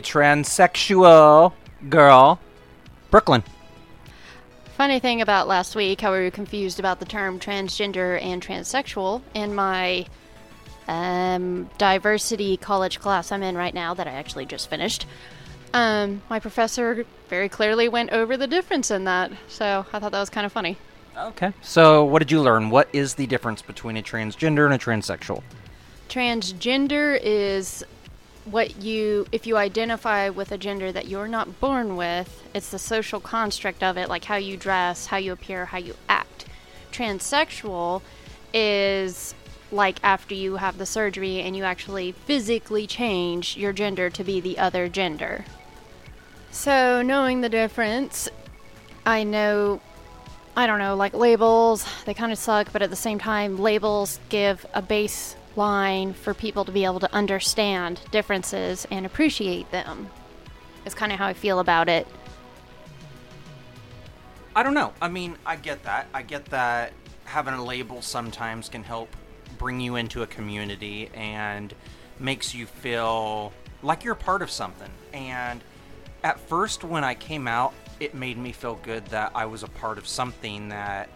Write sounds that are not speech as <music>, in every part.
Transsexual girl, Brooklyn. Funny thing about last week, how we were confused about the term transgender and transsexual in my um, diversity college class I'm in right now that I actually just finished. Um, my professor very clearly went over the difference in that, so I thought that was kind of funny. Okay. So, what did you learn? What is the difference between a transgender and a transsexual? Transgender is what you, if you identify with a gender that you're not born with, it's the social construct of it, like how you dress, how you appear, how you act. Transsexual is like after you have the surgery and you actually physically change your gender to be the other gender. So, knowing the difference, I know, I don't know, like labels, they kind of suck, but at the same time, labels give a baseline for people to be able to understand differences and appreciate them. Is kind of how I feel about it. I don't know. I mean, I get that. I get that having a label sometimes can help bring you into a community and makes you feel like you're a part of something. And at first, when I came out, it made me feel good that I was a part of something that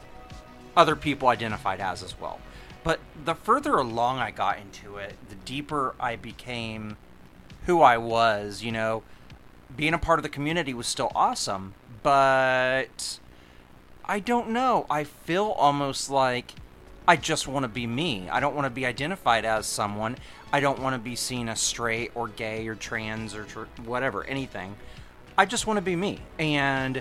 other people identified as as well. But the further along I got into it, the deeper I became who I was. You know, being a part of the community was still awesome, but I don't know. I feel almost like I just want to be me. I don't want to be identified as someone. I don't want to be seen as straight or gay or trans or tr- whatever, anything. I just want to be me. And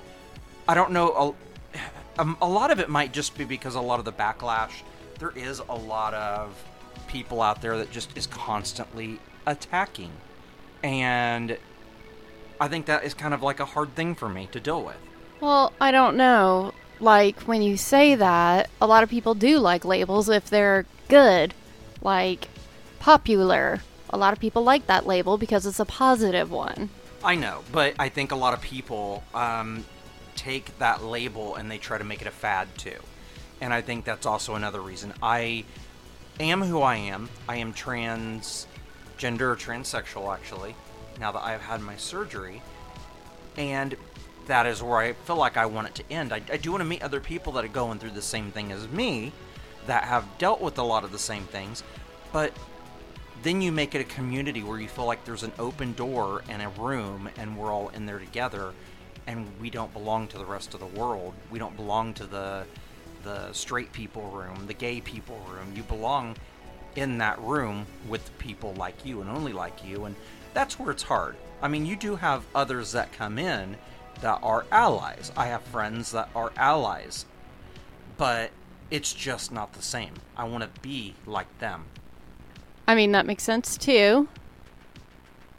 I don't know. A, <sighs> um, a lot of it might just be because a lot of the backlash, there is a lot of people out there that just is constantly attacking. And I think that is kind of like a hard thing for me to deal with. Well, I don't know like when you say that, a lot of people do like labels if they're good, like popular. A lot of people like that label because it's a positive one. I know, but I think a lot of people um, take that label and they try to make it a fad too. And I think that's also another reason. I am who I am. I am transgender transsexual, actually, now that I've had my surgery. And that is where I feel like I want it to end. I, I do want to meet other people that are going through the same thing as me, that have dealt with a lot of the same things, but then you make it a community where you feel like there's an open door and a room and we're all in there together and we don't belong to the rest of the world. We don't belong to the the straight people room, the gay people room. You belong in that room with people like you and only like you and that's where it's hard. I mean, you do have others that come in that are allies. I have friends that are allies. But it's just not the same. I want to be like them. I mean, that makes sense too.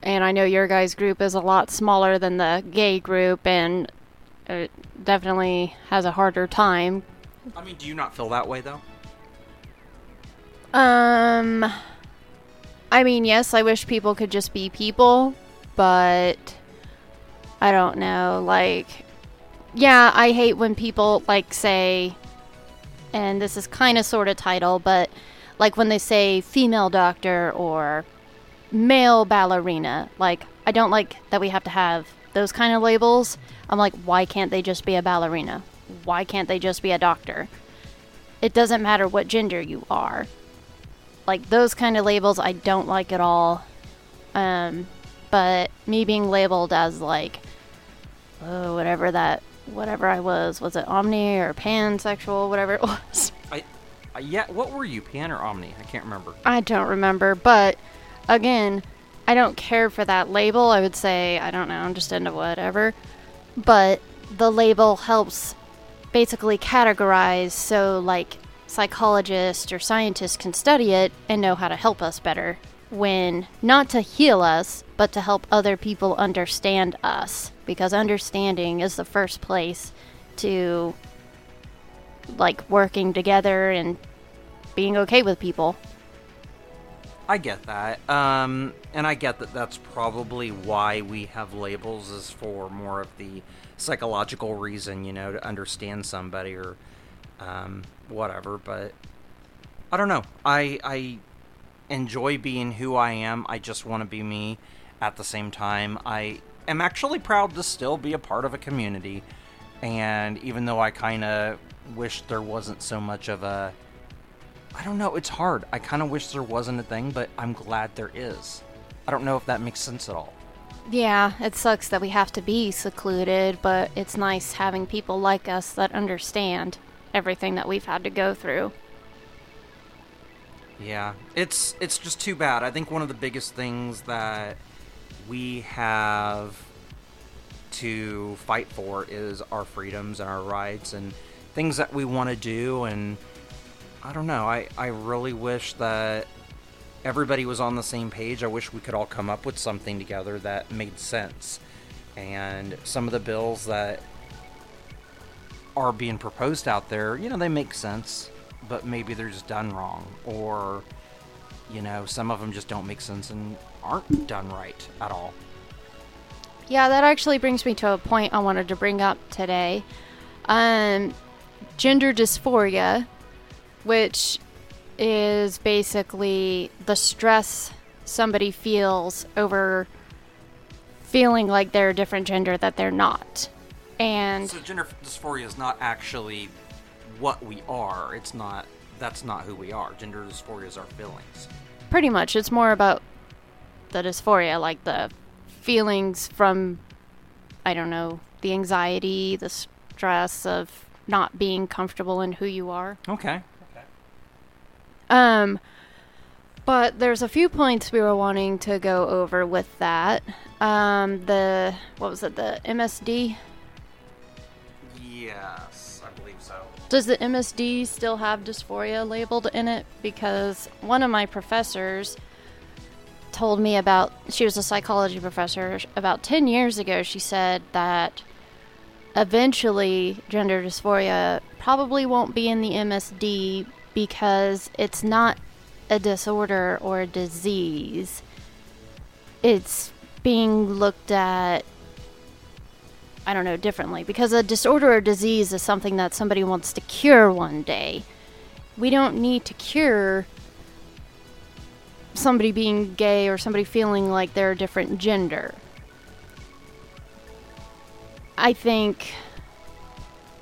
And I know your guys' group is a lot smaller than the gay group and it definitely has a harder time. I mean, do you not feel that way though? Um I mean, yes, I wish people could just be people, but I don't know, like yeah, I hate when people like say and this is kind of sort of title, but like when they say female doctor or male ballerina, like I don't like that we have to have those kind of labels. I'm like, why can't they just be a ballerina? Why can't they just be a doctor? It doesn't matter what gender you are. Like those kind of labels I don't like at all. Um, but me being labeled as like oh, whatever that, whatever I was, was it omni or pansexual, whatever it <laughs> was. I, uh, yeah, what were you, pan or omni? I can't remember. I don't remember, but again, I don't care for that label. I would say, I don't know, I'm just into whatever. But the label helps basically categorize so, like, psychologists or scientists can study it and know how to help us better when not to heal us, but to help other people understand us. Because understanding is the first place to like working together and being okay with people. I get that. Um, and I get that that's probably why we have labels is for more of the psychological reason, you know, to understand somebody or um, whatever. But I don't know. I I enjoy being who I am. I just want to be me. At the same time, I am actually proud to still be a part of a community. And even though I kind of wish there wasn't so much of a. I don't know, it's hard. I kind of wish there wasn't a thing, but I'm glad there is. I don't know if that makes sense at all. Yeah, it sucks that we have to be secluded, but it's nice having people like us that understand everything that we've had to go through. Yeah, it's it's just too bad. I think one of the biggest things that we have to fight for is our freedoms and our rights and things that we want to do and I don't know. I I really wish that everybody was on the same page. I wish we could all come up with something together that made sense. And some of the bills that are being proposed out there, you know, they make sense, but maybe they're just done wrong. Or, you know, some of them just don't make sense and aren't done right at all. Yeah, that actually brings me to a point I wanted to bring up today. Um, gender dysphoria, which is basically the stress somebody feels over feeling like they're a different gender that they're not. And So gender dysphoria is not actually what we are. It's not. That's not who we are. Gender dysphoria is our feelings. pretty much it's more about the dysphoria, like the feelings from, I don't know, the anxiety, the stress of not being comfortable in who you are. Okay. Um, but there's a few points we were wanting to go over with that. Um, the what was it? The MSD. Yes, I believe so. Does the MSD still have dysphoria labeled in it? Because one of my professors told me about. She was a psychology professor. About ten years ago, she said that eventually gender dysphoria probably won't be in the MSD because it's not a disorder or a disease. It's being looked at, I don't know, differently. Because a disorder or disease is something that somebody wants to cure one day. We don't need to cure somebody being gay or somebody feeling like they're a different gender. I think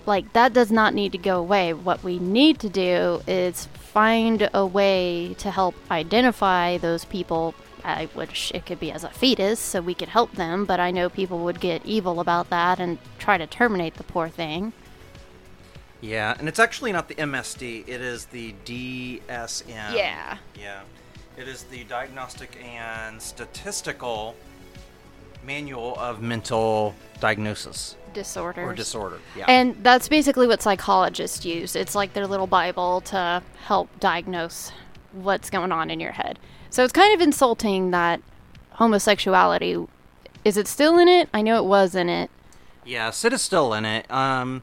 like that does not need to go away. What we need to do is find a way to help identify those people. I wish it could be as a fetus so we could help them, but I know people would get evil about that and try to terminate the poor thing. Yeah, and it's actually not the MSD. It is the DSM. Yeah. Yeah. It is the Diagnostic and Statistical Manual of Mental Diagnosis Disorders. or Disorder. Yeah. And that's basically what psychologists use. It's like their little Bible to help diagnose what's going on in your head. So it's kind of insulting that homosexuality is it still in it? I know it was in it. Yeah, it is still in it. Um,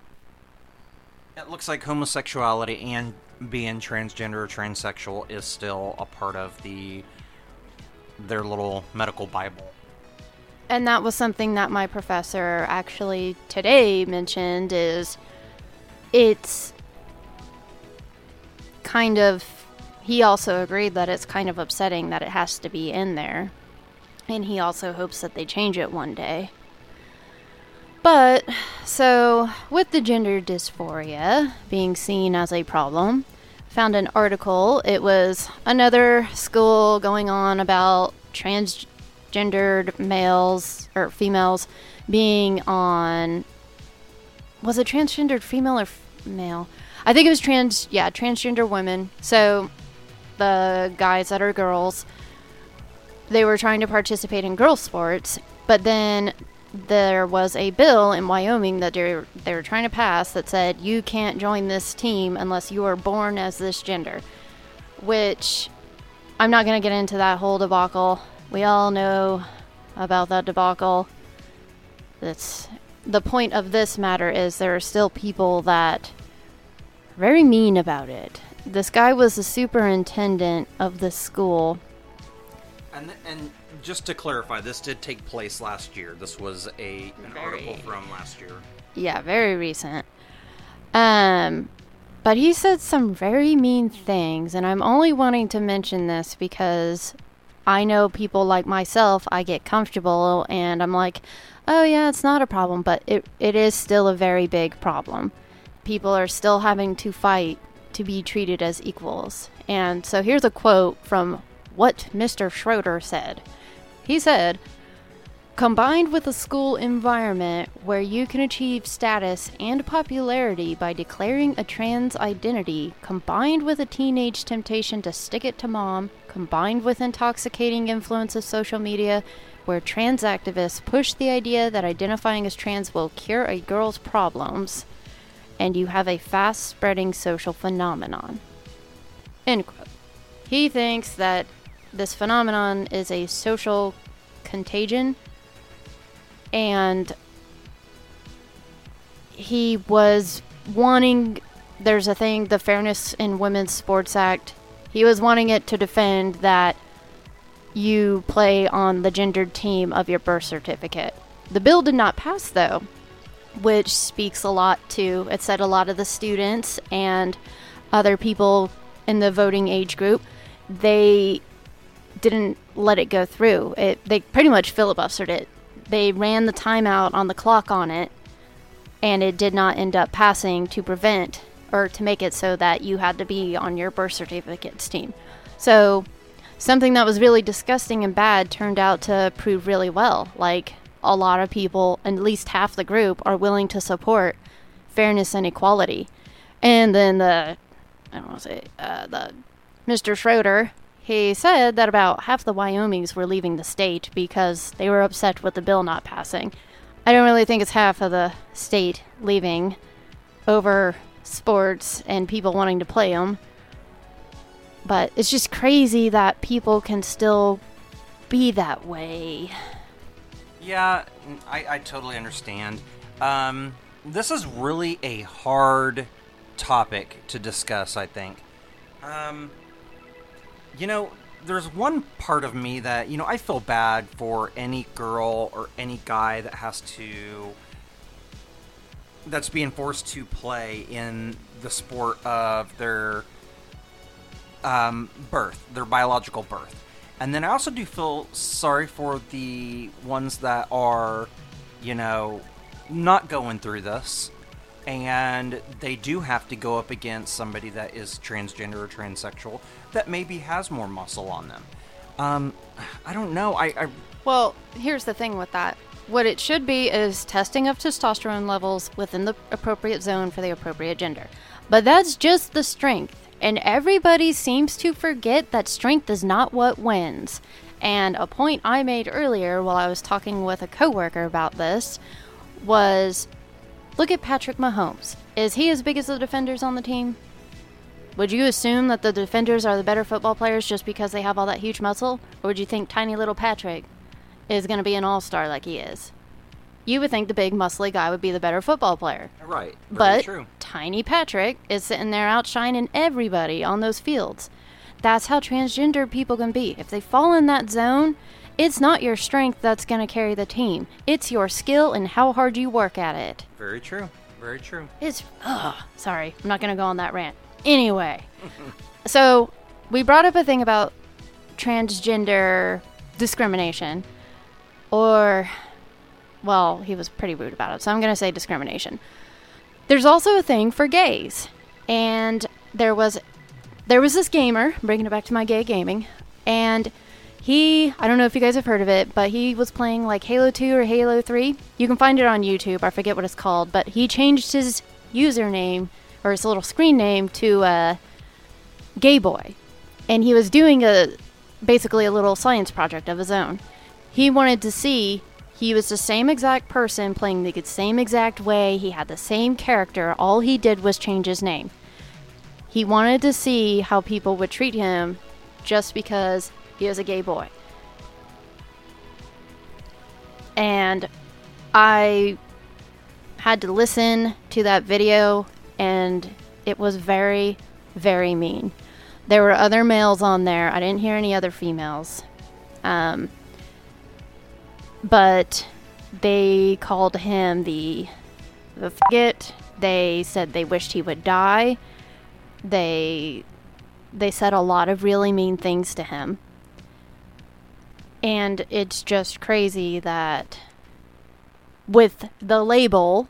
it looks like homosexuality and being transgender or transsexual is still a part of the their little medical bible. And that was something that my professor actually today mentioned is it's kind of he also agreed that it's kind of upsetting that it has to be in there. And he also hopes that they change it one day. But so with the gender dysphoria being seen as a problem, found an article. It was another school going on about transgendered males or females being on. Was it transgendered female or male? I think it was trans. Yeah, transgender women. So the guys that are girls, they were trying to participate in girl sports, but then there was a bill in Wyoming that they're they were trying to pass that said you can't join this team unless you are born as this gender. Which I'm not going to get into that whole debacle. We all know about that debacle. That's the point of this matter is there are still people that are very mean about it. This guy was the superintendent of the school. And and just to clarify, this did take place last year. This was a an Very. article from last year. Yeah, very recent. Um, But he said some very mean things, and I'm only wanting to mention this because I know people like myself, I get comfortable and I'm like, oh yeah, it's not a problem, but it, it is still a very big problem. People are still having to fight to be treated as equals. And so here's a quote from what Mr. Schroeder said. He said, Combined with a school environment where you can achieve status and popularity by declaring a trans identity, combined with a teenage temptation to stick it to mom, combined with intoxicating influence of social media, where trans activists push the idea that identifying as trans will cure a girl's problems, and you have a fast spreading social phenomenon. End quote. He thinks that this phenomenon is a social contagion and he was wanting there's a thing the fairness in women's sports act he was wanting it to defend that you play on the gendered team of your birth certificate. The bill did not pass though which speaks a lot to it said a lot of the students and other people in the voting age group. They didn't let it go through. It they pretty much filibustered it. They ran the timeout on the clock on it, and it did not end up passing to prevent or to make it so that you had to be on your birth certificate's team. So, something that was really disgusting and bad turned out to prove really well. Like, a lot of people, at least half the group, are willing to support fairness and equality. And then the, I don't want to say, uh, the Mr. Schroeder, he said that about half the Wyomings were leaving the state because they were upset with the bill not passing. I don't really think it's half of the state leaving over sports and people wanting to play them. But it's just crazy that people can still be that way. Yeah, I, I totally understand. Um, this is really a hard topic to discuss, I think. Um, you know, there's one part of me that, you know, I feel bad for any girl or any guy that has to that's being forced to play in the sport of their um, birth, their biological birth. And then I also do feel sorry for the ones that are, you know, not going through this and they do have to go up against somebody that is transgender or transsexual that maybe has more muscle on them. Um, I don't know. I, I well, here's the thing with that. What it should be is testing of testosterone levels within the appropriate zone for the appropriate gender. But that's just the strength. And everybody seems to forget that strength is not what wins. And a point I made earlier while I was talking with a coworker about this was Look at Patrick Mahomes. Is he as big as the defenders on the team? Would you assume that the defenders are the better football players just because they have all that huge muscle? Or would you think tiny little Patrick is going to be an all star like he is? You would think the big muscly guy would be the better football player. Right. but true. tiny Patrick is sitting there outshining everybody on those fields. That's how transgender people can be. If they fall in that zone, it's not your strength that's going to carry the team. It's your skill and how hard you work at it. Very true. Very true. It's ugh, sorry, I'm not going to go on that rant. Anyway, <laughs> so we brought up a thing about transgender discrimination or well, he was pretty rude about it. So I'm going to say discrimination. There's also a thing for gays. And there was there was this gamer, bringing it back to my gay gaming, and he, I don't know if you guys have heard of it, but he was playing like Halo 2 or Halo 3. You can find it on YouTube. I forget what it's called, but he changed his username or his little screen name to uh, Gay Boy. And he was doing a basically a little science project of his own. He wanted to see he was the same exact person playing the same exact way. He had the same character. All he did was change his name. He wanted to see how people would treat him just because he was a gay boy. And I had to listen to that video, and it was very, very mean. There were other males on there. I didn't hear any other females. Um, but they called him the the faggot. They said they wished he would die. They they said a lot of really mean things to him. And it's just crazy that with the label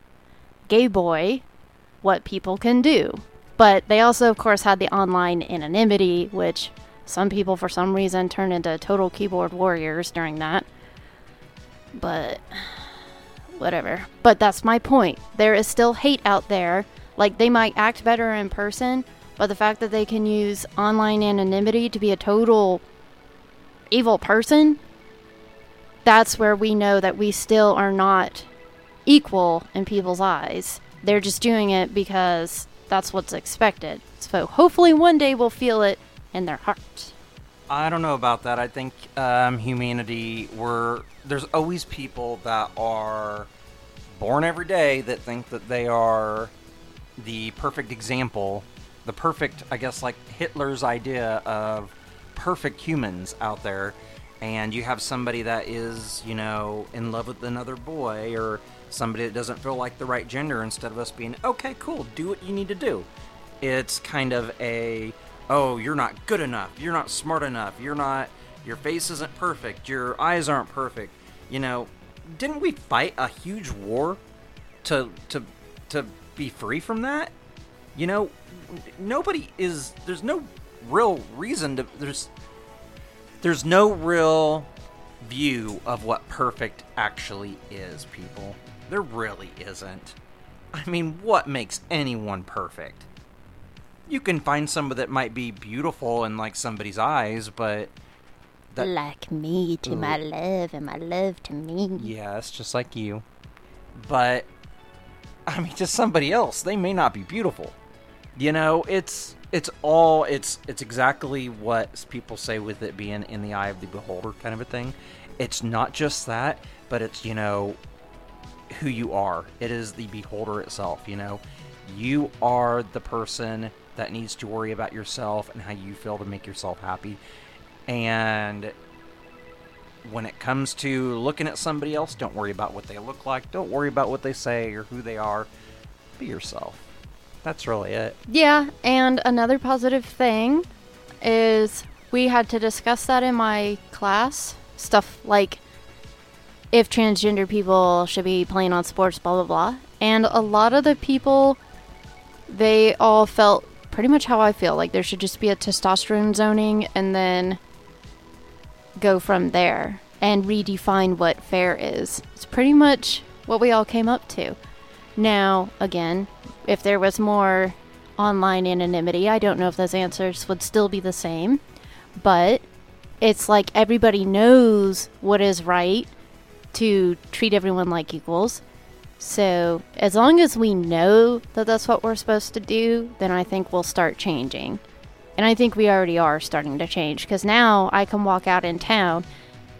gay boy, what people can do. But they also, of course, had the online anonymity, which some people, for some reason, turned into total keyboard warriors during that. But whatever. But that's my point. There is still hate out there. Like, they might act better in person, but the fact that they can use online anonymity to be a total evil person, that's where we know that we still are not equal in people's eyes. They're just doing it because that's what's expected. So hopefully one day we'll feel it in their hearts. I don't know about that. I think um, humanity, we're there's always people that are born every day that think that they are the perfect example, the perfect, I guess, like Hitler's idea of perfect humans out there. And you have somebody that is, you know, in love with another boy or somebody that doesn't feel like the right gender instead of us being, okay, cool, do what you need to do. It's kind of a, oh, you're not good enough, you're not smart enough, you're not, your face isn't perfect, your eyes aren't perfect. You know, didn't we fight a huge war to to to be free from that? You know, nobody is there's no real reason to there's there's no real view of what perfect actually is, people. There really isn't. I mean, what makes anyone perfect? You can find somebody that might be beautiful in like somebody's eyes, but that, like me to Ooh. my love and my love to me. Yes, just like you. But <laughs> I mean, to somebody else. They may not be beautiful. You know, it's it's all it's it's exactly what people say with it being in the eye of the beholder kind of a thing. It's not just that, but it's you know who you are. It is the beholder itself. You know, you are the person that needs to worry about yourself and how you feel to make yourself happy. And when it comes to looking at somebody else, don't worry about what they look like. Don't worry about what they say or who they are. Be yourself. That's really it. Yeah, and another positive thing is we had to discuss that in my class. Stuff like if transgender people should be playing on sports, blah, blah, blah. And a lot of the people, they all felt pretty much how I feel. Like there should just be a testosterone zoning and then go from there and redefine what fair is. It's pretty much what we all came up to. Now, again, if there was more online anonymity, I don't know if those answers would still be the same, but it's like everybody knows what is right to treat everyone like equals. So, as long as we know that that's what we're supposed to do, then I think we'll start changing. And I think we already are starting to change because now I can walk out in town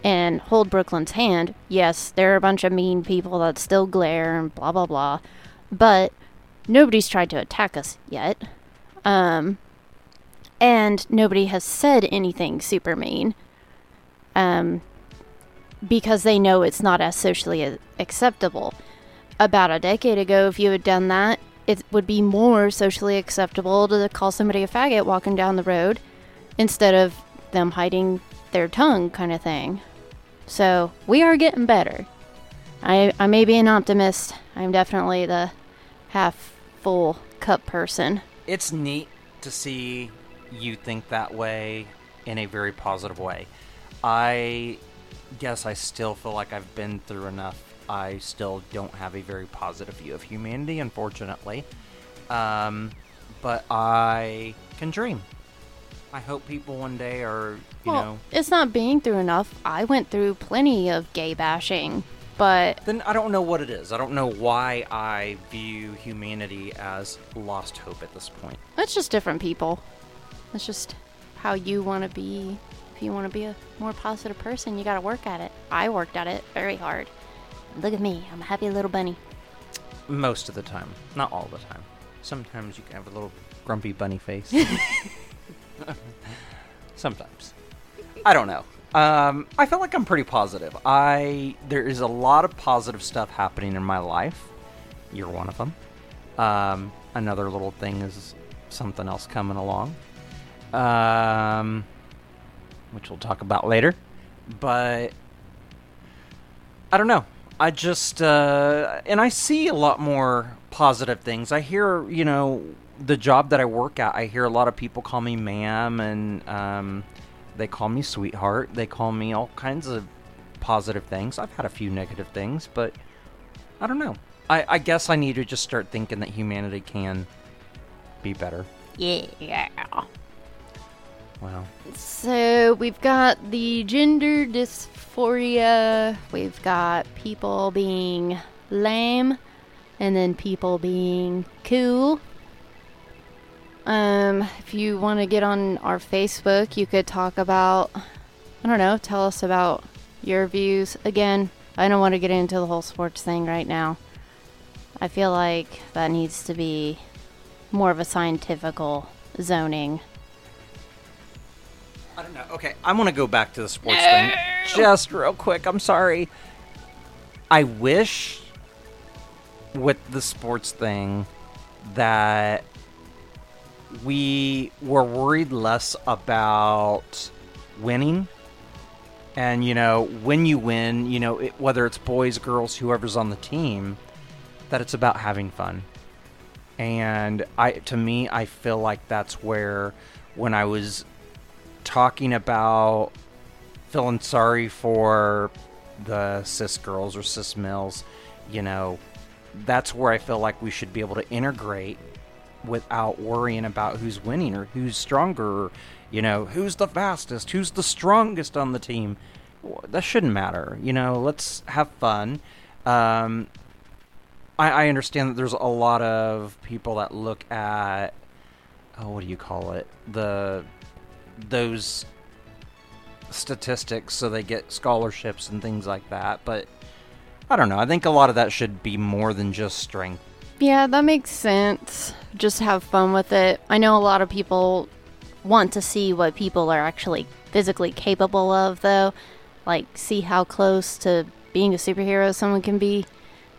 and hold Brooklyn's hand. Yes, there are a bunch of mean people that still glare and blah blah blah, but nobody's tried to attack us yet. Um, and nobody has said anything super mean. Um, because they know it's not as socially acceptable. About a decade ago, if you had done that, it would be more socially acceptable to call somebody a faggot walking down the road instead of them hiding their tongue, kind of thing. So we are getting better. I, I may be an optimist. I'm definitely the half full cup person. It's neat to see you think that way in a very positive way. I guess I still feel like I've been through enough I still don't have a very positive view of humanity, unfortunately. Um, but I can dream. I hope people one day are, you well, know. It's not being through enough. I went through plenty of gay bashing, but. Then I don't know what it is. I don't know why I view humanity as lost hope at this point. It's just different people. It's just how you want to be. If you want to be a more positive person, you got to work at it. I worked at it very hard. Look at me. I'm a happy little bunny. Most of the time. Not all the time. Sometimes you can have a little grumpy bunny face. <laughs> <laughs> Sometimes. I don't know. Um, I feel like I'm pretty positive. I there is a lot of positive stuff happening in my life. You're one of them. Um, another little thing is something else coming along, um, which we'll talk about later. But I don't know. I just uh, and I see a lot more positive things. I hear, you know, the job that I work at. I hear a lot of people call me ma'am, and um, they call me sweetheart. They call me all kinds of positive things. I've had a few negative things, but I don't know. I, I guess I need to just start thinking that humanity can be better. Yeah. Wow. So we've got the gender dysphoria, we've got people being lame, and then people being cool. Um, if you want to get on our Facebook, you could talk about, I don't know, tell us about your views. Again, I don't want to get into the whole sports thing right now. I feel like that needs to be more of a scientifical zoning. I don't know. Okay, I want to go back to the sports thing just real quick. I'm sorry. I wish with the sports thing that we were worried less about winning. And, you know, when you win, you know, it, whether it's boys, girls, whoever's on the team, that it's about having fun. And I to me, I feel like that's where when I was talking about feeling sorry for the cis girls or cis males, you know, that's where I feel like we should be able to integrate without worrying about who's winning or who's stronger, or, you know, who's the fastest, who's the strongest on the team. That shouldn't matter. You know, let's have fun. Um, I, I understand that there's a lot of people that look at, oh, what do you call it? The those statistics so they get scholarships and things like that. But I don't know. I think a lot of that should be more than just strength. Yeah, that makes sense. Just have fun with it. I know a lot of people want to see what people are actually physically capable of, though. Like, see how close to being a superhero someone can be.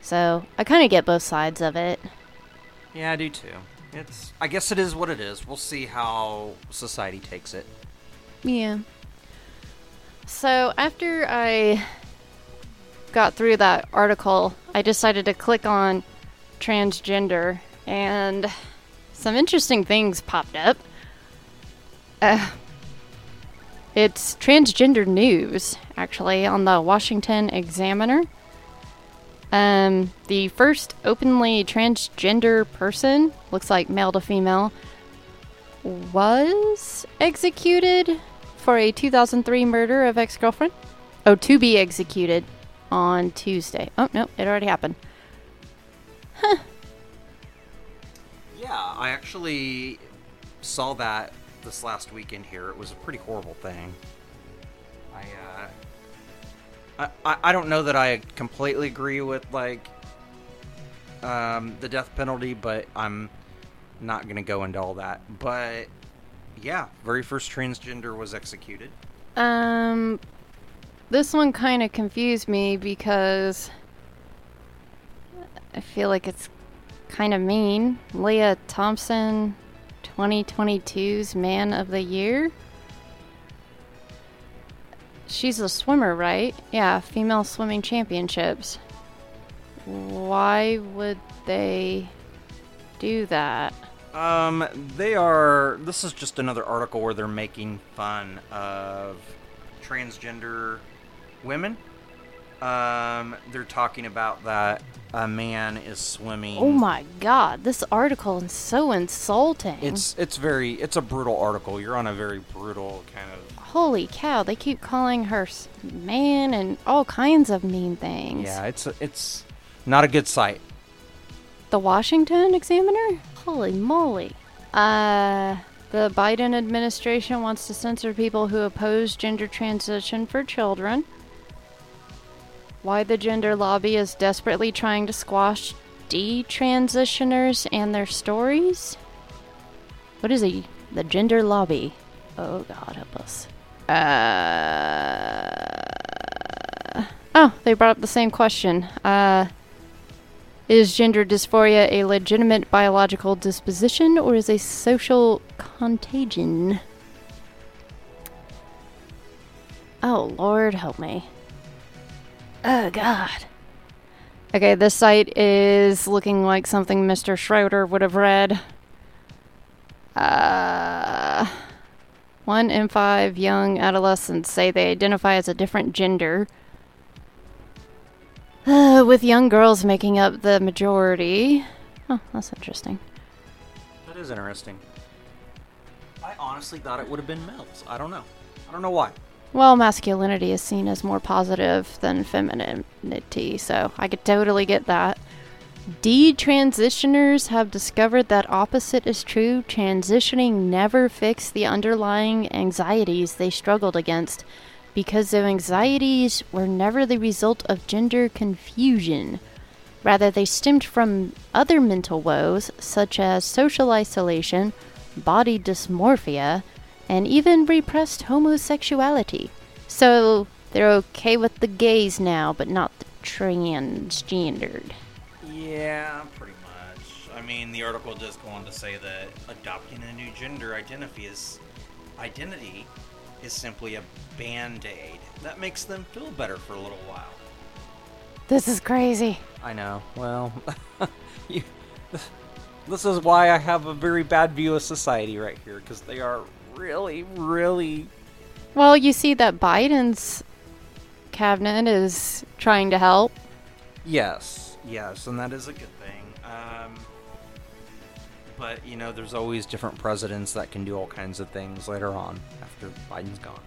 So, I kind of get both sides of it. Yeah, I do too. It's. I guess it is what it is. We'll see how society takes it. Yeah. So, after I got through that article, I decided to click on transgender, and some interesting things popped up. Uh, it's transgender news, actually, on the Washington Examiner. Um, the first openly transgender person, looks like male to female, was executed for a 2003 murder of ex girlfriend. Oh, to be executed on Tuesday. Oh, no, it already happened. Yeah, I actually saw that this last weekend here. It was a pretty horrible thing. I, uh, I, I, don't know that I completely agree with like um, the death penalty, but I'm not gonna go into all that. But yeah, very first transgender was executed. Um, this one kind of confused me because I feel like it's kind of mean. Leah Thompson, 2022's Man of the Year. She's a swimmer, right? Yeah, female swimming championships. Why would they do that? Um, they are. This is just another article where they're making fun of transgender women. Um, they're talking about that a man is swimming. Oh my god, this article is so insulting. It's it's very it's a brutal article. You're on a very brutal kind of Holy cow, they keep calling her man and all kinds of mean things. yeah. It's it's not a good sight. The Washington Examiner? Holy moly. Uh, the Biden administration wants to censor people who oppose gender transition for children. Why the gender lobby is desperately trying to squash detransitioners and their stories? What is he? The gender lobby. Oh God, help us. Uh. Oh, they brought up the same question. Uh. Is gender dysphoria a legitimate biological disposition or is a social contagion? Oh, Lord, help me. Oh, God. Okay, this site is looking like something Mr. Schroeder would have read. Uh, one in five young adolescents say they identify as a different gender, uh, with young girls making up the majority. Oh, that's interesting. That is interesting. I honestly thought it would have been males. I don't know. I don't know why. Well, masculinity is seen as more positive than femininity, so I could totally get that. Detransitioners have discovered that opposite is true. Transitioning never fixed the underlying anxieties they struggled against because their anxieties were never the result of gender confusion. Rather, they stemmed from other mental woes such as social isolation, body dysmorphia, and even repressed homosexuality. So they're okay with the gays now, but not the transgendered. Yeah, pretty much. I mean, the article does go on to say that adopting a new gender identity is identity is simply a band-aid that makes them feel better for a little while. This is crazy. I know. Well, <laughs> you, this is why I have a very bad view of society right here because they are really, really. Well, you see that Biden's cabinet is trying to help. Yes, yes, and that is a good thing. Um, but you know, there's always different presidents that can do all kinds of things later on after Biden's gone.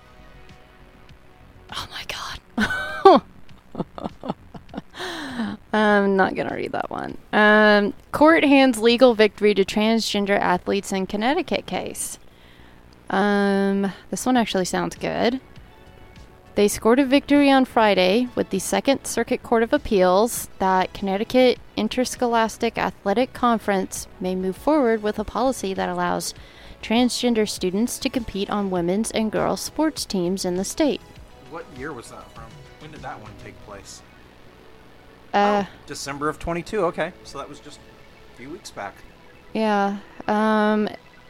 Oh my god. <laughs> I'm not gonna read that one. Um, court hands legal victory to transgender athletes in Connecticut case. Um, this one actually sounds good. They scored a victory on Friday with the Second Circuit Court of Appeals that Connecticut Interscholastic Athletic Conference may move forward with a policy that allows transgender students to compete on women's and girls' sports teams in the state. What year was that from? When did that one take place? Uh, oh, December of 22. Okay, so that was just a few weeks back. Yeah. Um,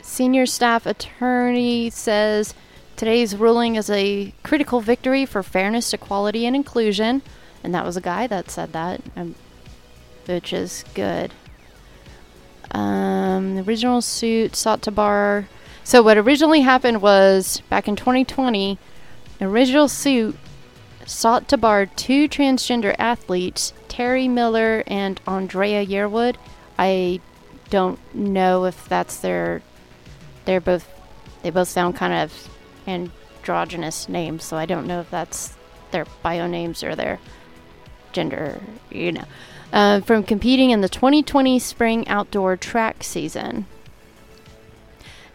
senior staff attorney says today's ruling is a critical victory for fairness, equality, and inclusion. And that was a guy that said that, um, which is good. Um, the original suit sought to bar. So, what originally happened was back in 2020, the original suit sought to bar two transgender athletes, Terry Miller and Andrea Yearwood. I don't know if that's their. They're both. They both sound kind of androgynous names, so I don't know if that's their bio names or their gender. You know, uh, from competing in the 2020 spring outdoor track season.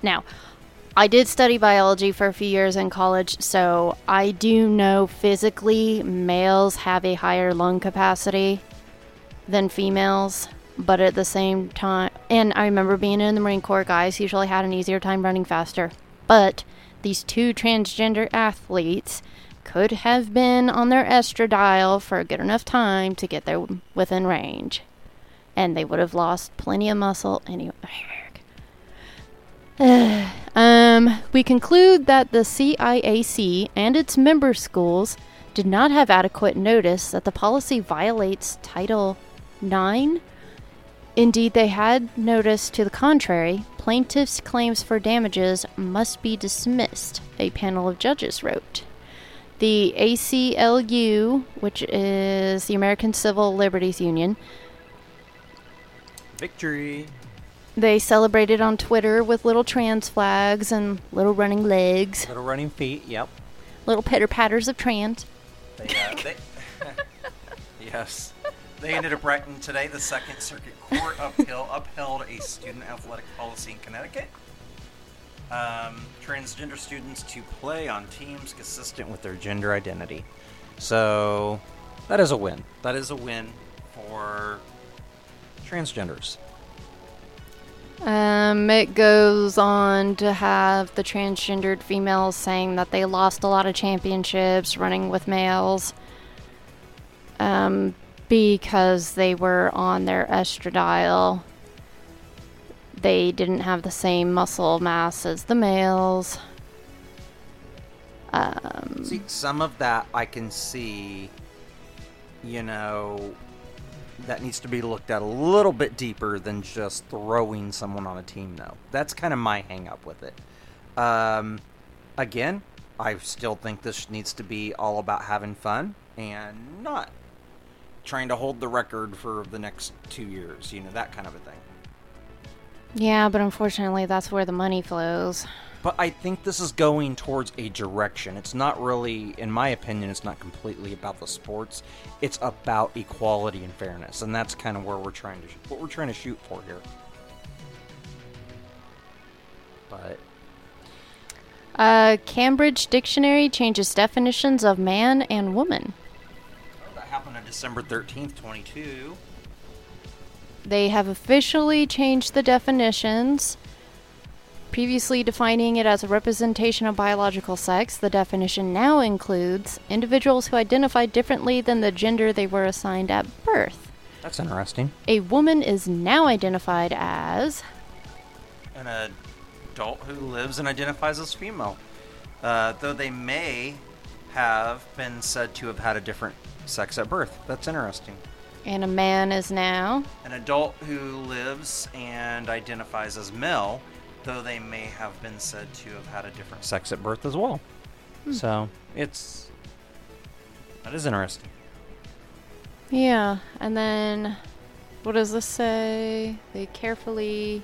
Now, I did study biology for a few years in college, so I do know physically males have a higher lung capacity than females, but at the same time, and I remember being in the Marine Corps, guys usually had an easier time running faster. But these two transgender athletes could have been on their estradiol for a good enough time to get there within range. And they would have lost plenty of muscle anyway. <sighs> um, we conclude that the CIAC and its member schools did not have adequate notice that the policy violates Title IX. Indeed, they had notice to the contrary. Plaintiffs' claims for damages must be dismissed, a panel of judges wrote. The ACLU, which is the American Civil Liberties Union, Victory. they celebrated on Twitter with little trans flags and little running legs, Little running feet. Yep. little pitter patters of trans. They, uh, they, <laughs> yes. They ended up writing today. The Second Circuit Court uphill, upheld a student athletic policy in Connecticut. Um, transgender students to play on teams consistent with their gender identity. So that is a win. That is a win for transgenders. Um, it goes on to have the transgendered females saying that they lost a lot of championships running with males. Um, because they were on their estradiol. They didn't have the same muscle mass as the males. Um, See, some of that I can see, you know, that needs to be looked at a little bit deeper than just throwing someone on a team, though. That's kind of my hang up with it. Um, again, I still think this needs to be all about having fun and not trying to hold the record for the next two years, you know, that kind of a thing. yeah, but unfortunately, that's where the money flows. But I think this is going towards a direction. It's not really, in my opinion, it's not completely about the sports. It's about equality and fairness, and that's kind of where we're trying to, what we're trying to shoot for here. But Uh, Cambridge Dictionary changes definitions of man and woman. December thirteenth, twenty-two. They have officially changed the definitions. Previously defining it as a representation of biological sex, the definition now includes individuals who identify differently than the gender they were assigned at birth. That's interesting. A woman is now identified as An adult who lives and identifies as female, uh, though they may have been said to have had a different sex at birth. That's interesting. and a man is now an adult who lives and identifies as male, though they may have been said to have had a different sex at birth as well. Hmm. So it's that is interesting. Yeah, and then what does this say? They carefully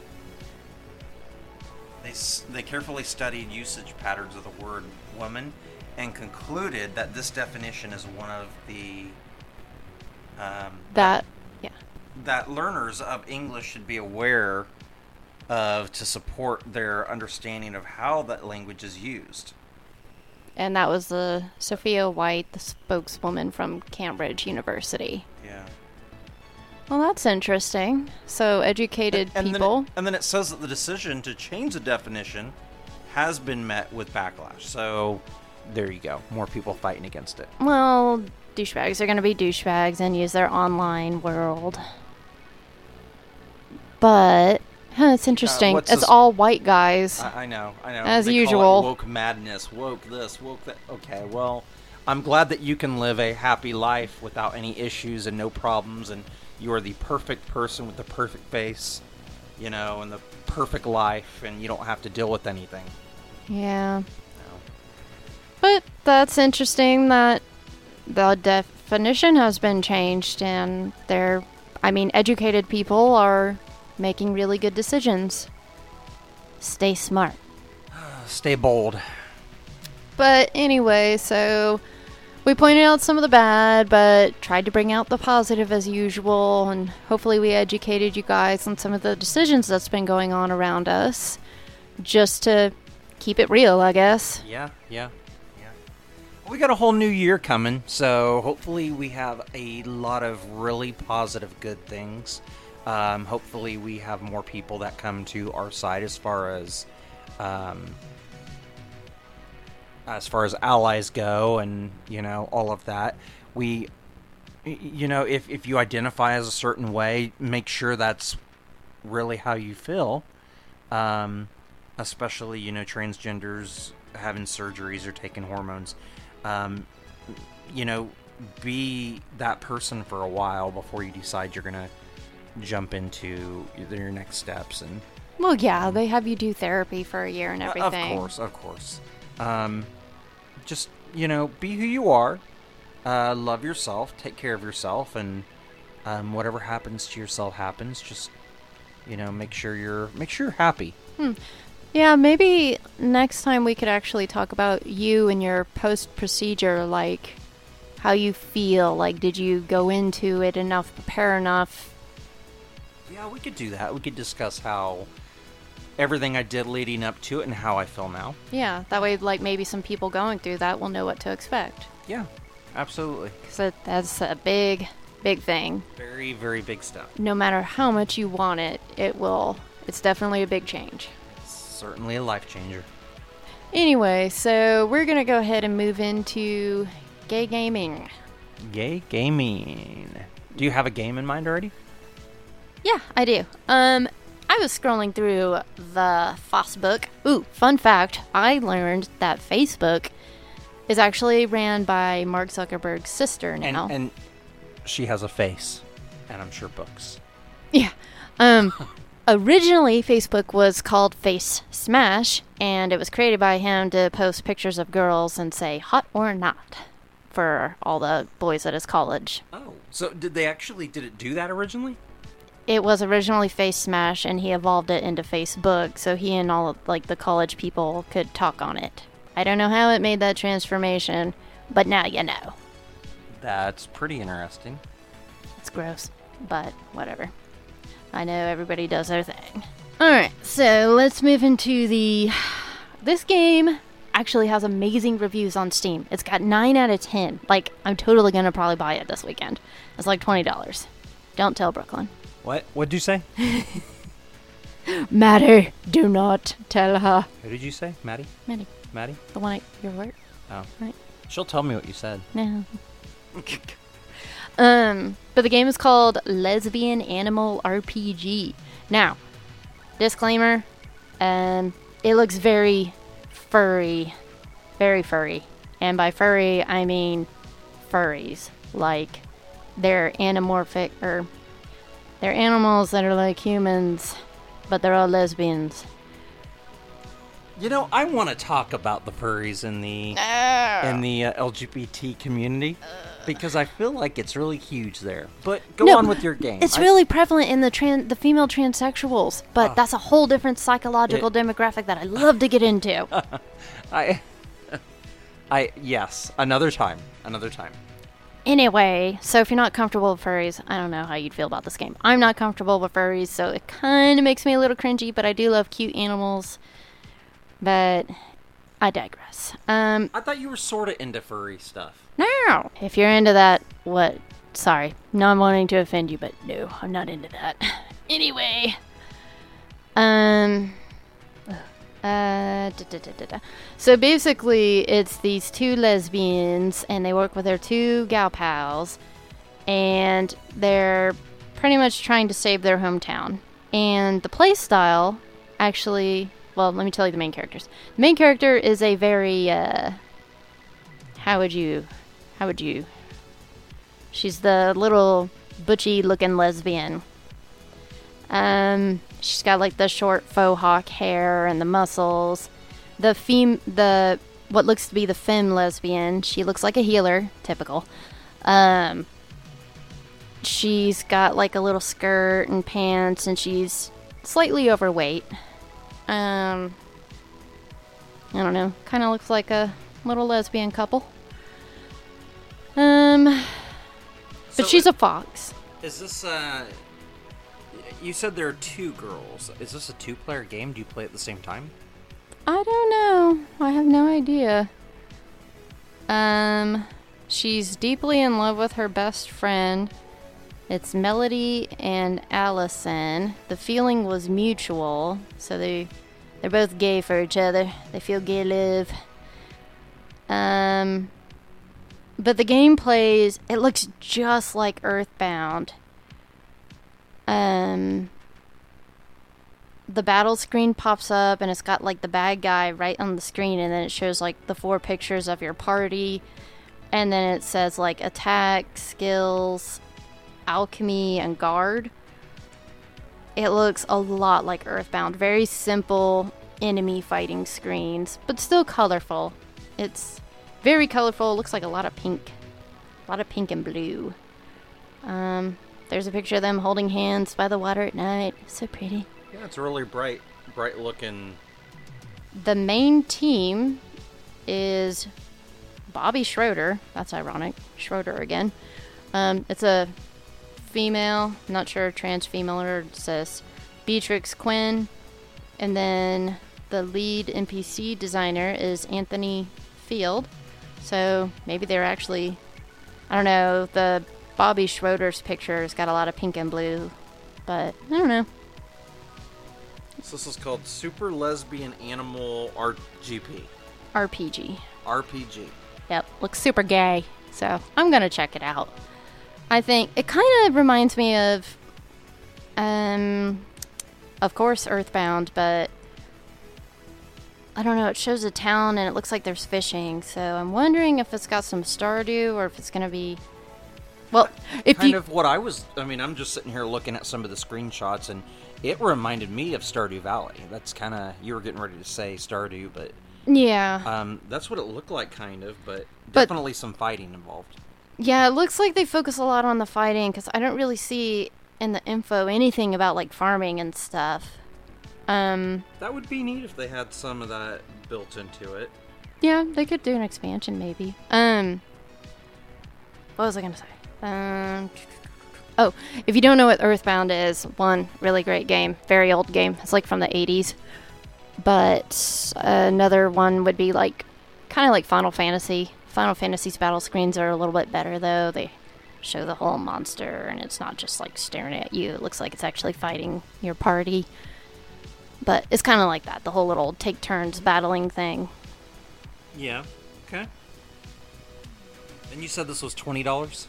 They s- they carefully studied usage patterns of the word woman and concluded that this definition is one of the um, that yeah. that learners of English should be aware of to support their understanding of how that language is used. And that was the Sophia White, the spokeswoman from Cambridge University. Yeah. Well, that's interesting. So educated and people. Then it, and then it says that the decision to change the definition has been met with backlash. So there you go. More people fighting against it. well, douchebags are going to be douchebags and use their online world. But huh, it's uh, interesting. what's it's this- all white guys. I, I know. I know. As They call it usual. woke madness. Woke this. Woke that. Okay. Well, I'm glad that you can live a happy life without any issues and no problems, and you are the perfect person with the perfect face, you know, and the perfect life, and you don't have to deal with anything. yeah. But that's interesting that the definition has been changed and they're I mean educated people are making really good decisions. Stay smart. <sighs> Stay bold. But anyway, so we pointed out some of the bad, but tried to bring out the positive as usual, and hopefully we educated you guys on some of the decisions that's been going on around us, just to keep it real, I guess. Yeah, yeah. We got a whole new year coming, so hopefully we have a lot of really positive, good things. Um, hopefully we have more people that come to our side as far as um, as far as allies go, and you know all of that. We, you know, if if you identify as a certain way, make sure that's really how you feel. Um, especially you know transgenders having surgeries or taking hormones um, you know be that person for a while before you decide you're gonna jump into your next steps and Well, yeah, they have you do therapy for a year and Uh, everything. of course of course. Um, just you know be who you are uh, love yourself take care of yourself and um, whatever happens to yourself happens. Just you know make sure you're make sure you're happy Yeah, maybe next time we could actually talk about you and your post procedure, like how you feel. Like, did you go into it enough, prepare enough? Yeah, we could do that. We could discuss how everything I did leading up to it and how I feel now. Yeah, that way, like maybe some people going through that will know what to expect. Yeah, absolutely. Because that's a big, big thing. Very, very big step. No matter how much you want it, it will. It's definitely a big change. Certainly a life changer. Anyway, so we're gonna go ahead and move into gay gaming. Gay gaming. Do you have a game in mind already? Yeah, I do. Um, I was scrolling through the Facebook. Ooh, fun fact! I learned that Facebook is actually ran by Mark Zuckerberg's sister And now. and she has a face, and I'm sure books. Yeah. Um, <laughs> originally, Facebook was called Face Smash, and it was created by him to post pictures of girls and say hot or not for all the boys at his college. Oh, so did they actually did it do that originally? It was originally Face Smash, and he evolved it into Facebook, so he and all of, like the college people could talk on it. I don't know how it made that transformation, but now you know. That's pretty interesting. It's gross, but whatever. I know everybody does their thing. Alright, so let's move into the. <sighs> This game actually has amazing reviews on Steam. It's got 9 out of 10. Like, I'm totally gonna probably buy it this weekend. It's like $20. Don't tell Brooklyn. What? What'd you say? <laughs> Matter, do not tell her. Who did you say? Maddie? Maddie, Maddie? the one at your work? Oh. Right. She'll tell me what you said. No. <laughs> Um, but the game is called Lesbian Animal RPG. Now, disclaimer, um, it looks very furry, very furry, and by furry I mean furries, like they're anamorphic or they're animals that are like humans, but they're all lesbians. You know, I want to talk about the furries in the in the uh, LGBT community because I feel like it's really huge there. But go No, on with your game. It's I- really prevalent in the tran- the female transsexuals, but Ah. that's a whole different psychological It- demographic that I love to get into. <laughs> I <laughs> I yes, another time. Another time. Anyway, so if you're not comfortable with furries, I don't know how you'd feel about this game. I'm not comfortable with furries, so it kind of makes me a little cringy, but I do love cute animals. But I digress. Um, I thought you were sort of into furry stuff. now, if you're into that, what? Sorry, not wanting to offend you, but no, I'm not into that. <laughs> anyway, um, uh, da, da, da. so basically, it's these two lesbians, and they work with their two gal pals, and they're pretty much trying to save their hometown. And the play style, actually, well, let me tell you the main characters. The main character is a very, uh, how would you, how would you? She's the little butchy looking lesbian. Um, she's got like the short faux hawk hair and the muscles. The fem, the what looks to be the femme lesbian. She looks like a healer, typical. Um, she's got like a little skirt and pants, and she's slightly overweight. Um, I don't know, kind of looks like a little lesbian couple. Um, but So she's it- a fox. Is this uh you said there are two girls. Is this a two-player game? Do you play at the same time? I don't know. I have no idea. Um, she's deeply in love with her best friend. It's Melody and Allison. The feeling was mutual, so they they're both gay for each other. They feel gay live. Um, but the game plays. It looks just like Earthbound. Um, the battle screen pops up and it's got like the bad guy right on the screen and then it shows like the four pictures of your party and then it says like attack skills alchemy and guard it looks a lot like earthbound very simple enemy fighting screens but still colorful it's very colorful looks like a lot of pink a lot of pink and blue um there's a picture of them holding hands by the water at night so pretty Yeah, it's really bright, bright looking. the main team is Bobby Schroeder. That's ironic. Schroeder again. Um, it's a female, not sure trans female or cis. Beatrix Quinn. And then the lead NPC designer is Anthony Field. So maybe they're actually, I don't know, the Bobby Schroeder's picture has got a lot of pink and blue. But I don't know. So this is called Super Lesbian Animal RGP. RPG. RPG. Yep, looks super gay. So I'm gonna check it out. I think it kind of reminds me of, um, of course, Earthbound, but I don't know. It shows a town and it looks like there's fishing, so I'm wondering if it's got some Stardew or if it's gonna be. Well, if kind you of what I was. I mean, I'm just sitting here looking at some of the screenshots, and it reminded me of Stardew Valley. That's kind of you were getting ready to say Stardew, but yeah, um, that's what it looked like, kind of. But But- definitely some fighting involved. Yeah, it looks like they focus a lot on the fighting because I don't really see in the info anything about like farming and stuff. Um, That would be neat if they had some of that built into it. Yeah, they could do an expansion maybe. Um What was I going to say? Um Oh, if you don't know what Earthbound is, one really great game, very old game. It's like from the 80s. But another one would be like kind of like Final Fantasy. Final Fantasy's battle screens are a little bit better though. They show the whole monster and it's not just like staring at you. It looks like it's actually fighting your party. But it's kind of like that, the whole little take turns battling thing. Yeah. Okay. And you said this was twenty dollars.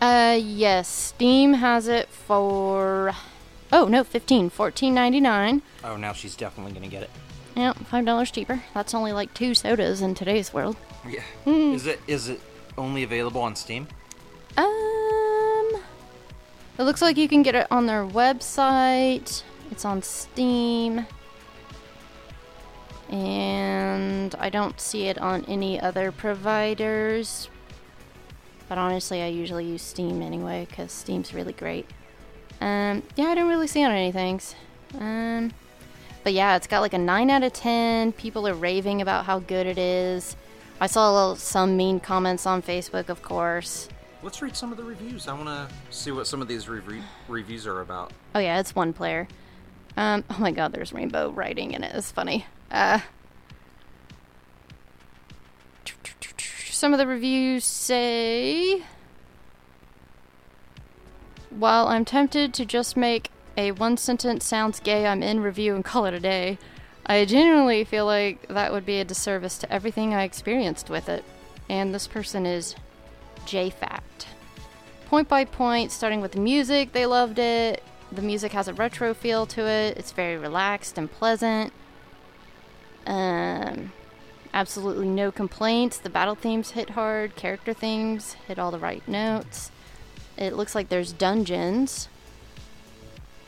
Uh, yes. Steam has it for. Oh no, fifteen, fourteen ninety nine. Oh, now she's definitely gonna get it. Yeah, five dollars cheaper. That's only like two sodas in today's world. Yeah. Hmm. Is it is it only available on Steam? Um, it looks like you can get it on their website. It's on Steam, and I don't see it on any other providers. But honestly, I usually use Steam anyway because Steam's really great. Um, yeah, I don't really see it on anything. Um, but yeah, it's got like a 9 out of 10. People are raving about how good it is. I saw a little, some mean comments on Facebook, of course. Let's read some of the reviews. I want to see what some of these re- reviews are about. Oh yeah, it's one player. Um, oh my god, there's rainbow writing in it. It's funny. Uh, some of the reviews say, while I'm tempted to just make a one sentence sounds gay, I'm in review and call it a day. I genuinely feel like that would be a disservice to everything I experienced with it. And this person is JFact. Point by point, starting with the music, they loved it. The music has a retro feel to it. It's very relaxed and pleasant. Um, absolutely no complaints. The battle themes hit hard. Character themes hit all the right notes. It looks like there's dungeons.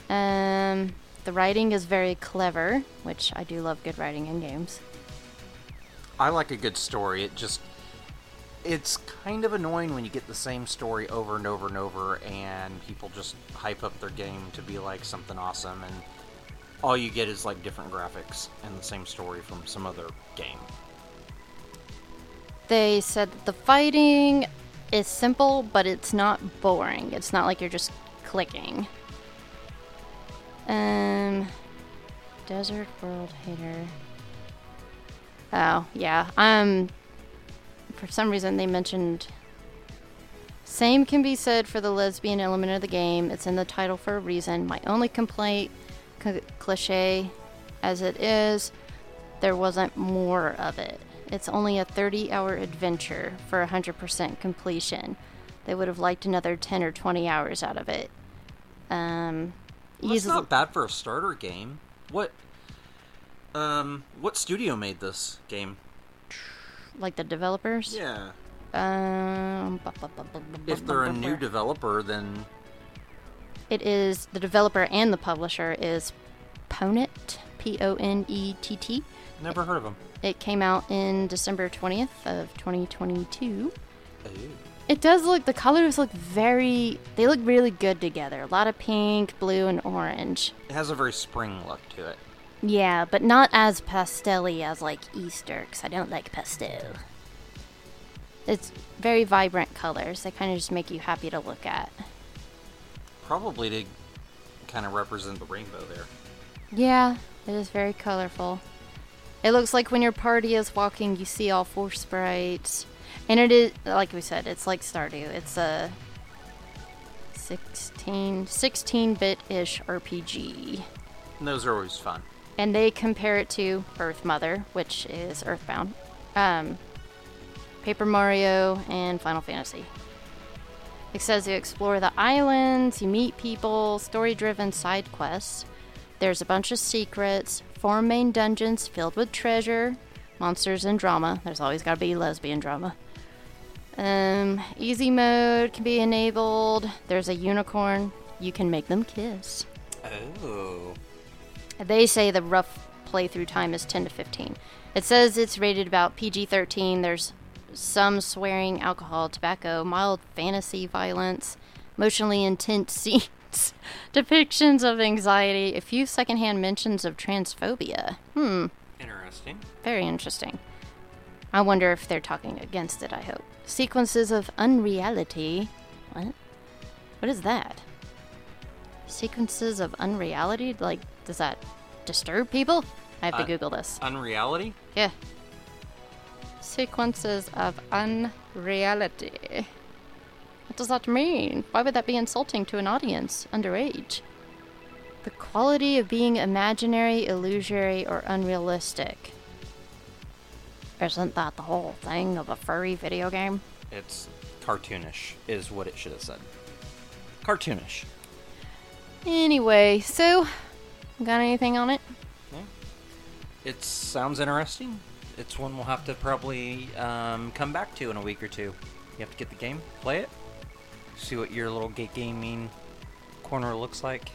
Um, the writing is very clever, which I do love good writing in games. I like a good story. It just it's kind of annoying when you get the same story over and over and over and people just hype up their game to be like something awesome and all you get is like different graphics and the same story from some other game. They said that the fighting is simple, but it's not boring. It's not like you're just clicking. Um, Desert World Hater. Oh, yeah. Um, for some reason they mentioned. Same can be said for the lesbian element of the game. It's in the title for a reason. My only complaint, c- cliche as it is, there wasn't more of it. It's only a 30 hour adventure for 100% completion. They would have liked another 10 or 20 hours out of it. Um, Well, that's not bad for a starter game. What um what studio made this game? like the developers. Yeah. Um, If they're a new developer then It is the developer and the publisher is Ponett, P O N E T T. never heard of them. It came out in December 20th of 2022. Ooh. It does look the colors look very they look really good together. A lot of pink, blue and orange. It has a very spring look to it. Yeah, but not as pastelly as like Easter cuz I don't like pastel. It's very vibrant colors. They kind of just make you happy to look at. Probably to kind of represent the rainbow there. Yeah, it is very colorful. It looks like when your party is walking, you see all four sprites. And it is, like we said, it's like Stardew. It's a 16, 16-bit-ish RPG. And those are always fun. And they compare it to Earth Mother, which is Earthbound, um, Paper Mario, and Final Fantasy. It says you explore the islands, you meet people, story driven side quests. There's a bunch of secrets, four main dungeons filled with treasure, monsters, and drama. There's always got to be lesbian drama. Um, easy mode can be enabled. There's a unicorn. You can make them kiss. Oh. They say the rough playthrough time is 10 to 15. It says it's rated about PG 13. There's some swearing, alcohol, tobacco, mild fantasy violence, emotionally intense <laughs> scenes, depictions of anxiety, a few secondhand mentions of transphobia. Hmm, Interesting. very interesting. I wonder if they're talking against it, I hope. Sequences of unreality. What? What is that? Sequences of unreality? Like, does that disturb people? I have to Uh, Google this. Unreality? Yeah. Sequences of unreality. What does that mean? Why would that be insulting to an audience underage? The quality of being imaginary, illusory, or unrealistic. Isn't that the whole thing of a furry video game? It's cartoonish, is what it should have said. Cartoonish. Anyway, so, got anything on it? It sounds interesting. It's one we'll have to probably um, come back to in a week or two. You have to get the game, play it, see what your little gaming corner looks like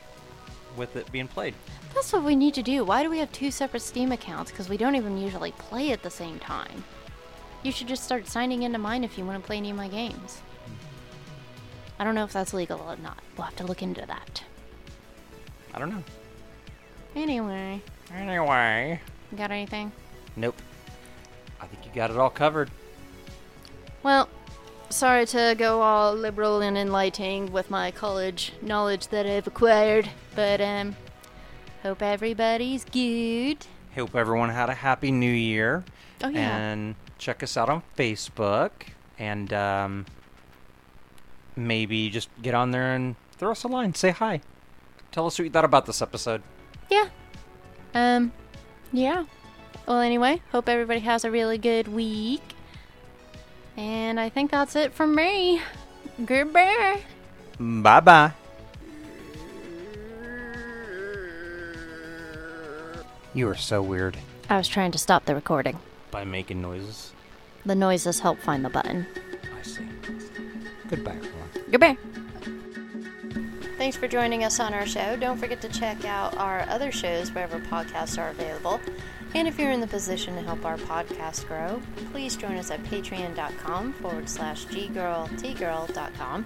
with it being played. That's what we need to do. Why do we have two separate Steam accounts? Because we don't even usually play at the same time. You should just start signing into mine if you want to play any of my games. I don't know if that's legal or not. We'll have to look into that. I don't know. Anyway, Anyway. got anything? Nope. I think you got it all covered. Well, sorry to go all liberal and enlightening with my college knowledge that I've acquired, but um, hope everybody's good. Hope everyone had a happy new year. Oh, yeah. And check us out on Facebook. And um, maybe just get on there and throw us a line. Say hi. Tell us what you thought about this episode. Yeah. Um, yeah. Well, anyway, hope everybody has a really good week. And I think that's it from me. Goodbye. Bye bye. You are so weird I was trying to stop the recording. by making noises. The noises help find the button. I see. Goodbye, everyone. Goodbye. Thanks for joining us on our show. Don't forget to check out our other shows wherever podcasts are available. And if you're in the position to help our podcast grow, please join us at patreon.com forward slash ggirltgirl.com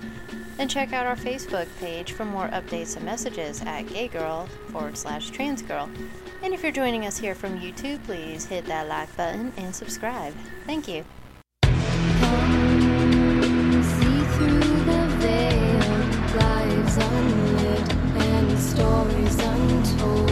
and check out our Facebook page for more updates and messages at gaygirl forward slash transgirl. And if you're joining us here from YouTube, please hit that like button and subscribe. Thank you. stories untold.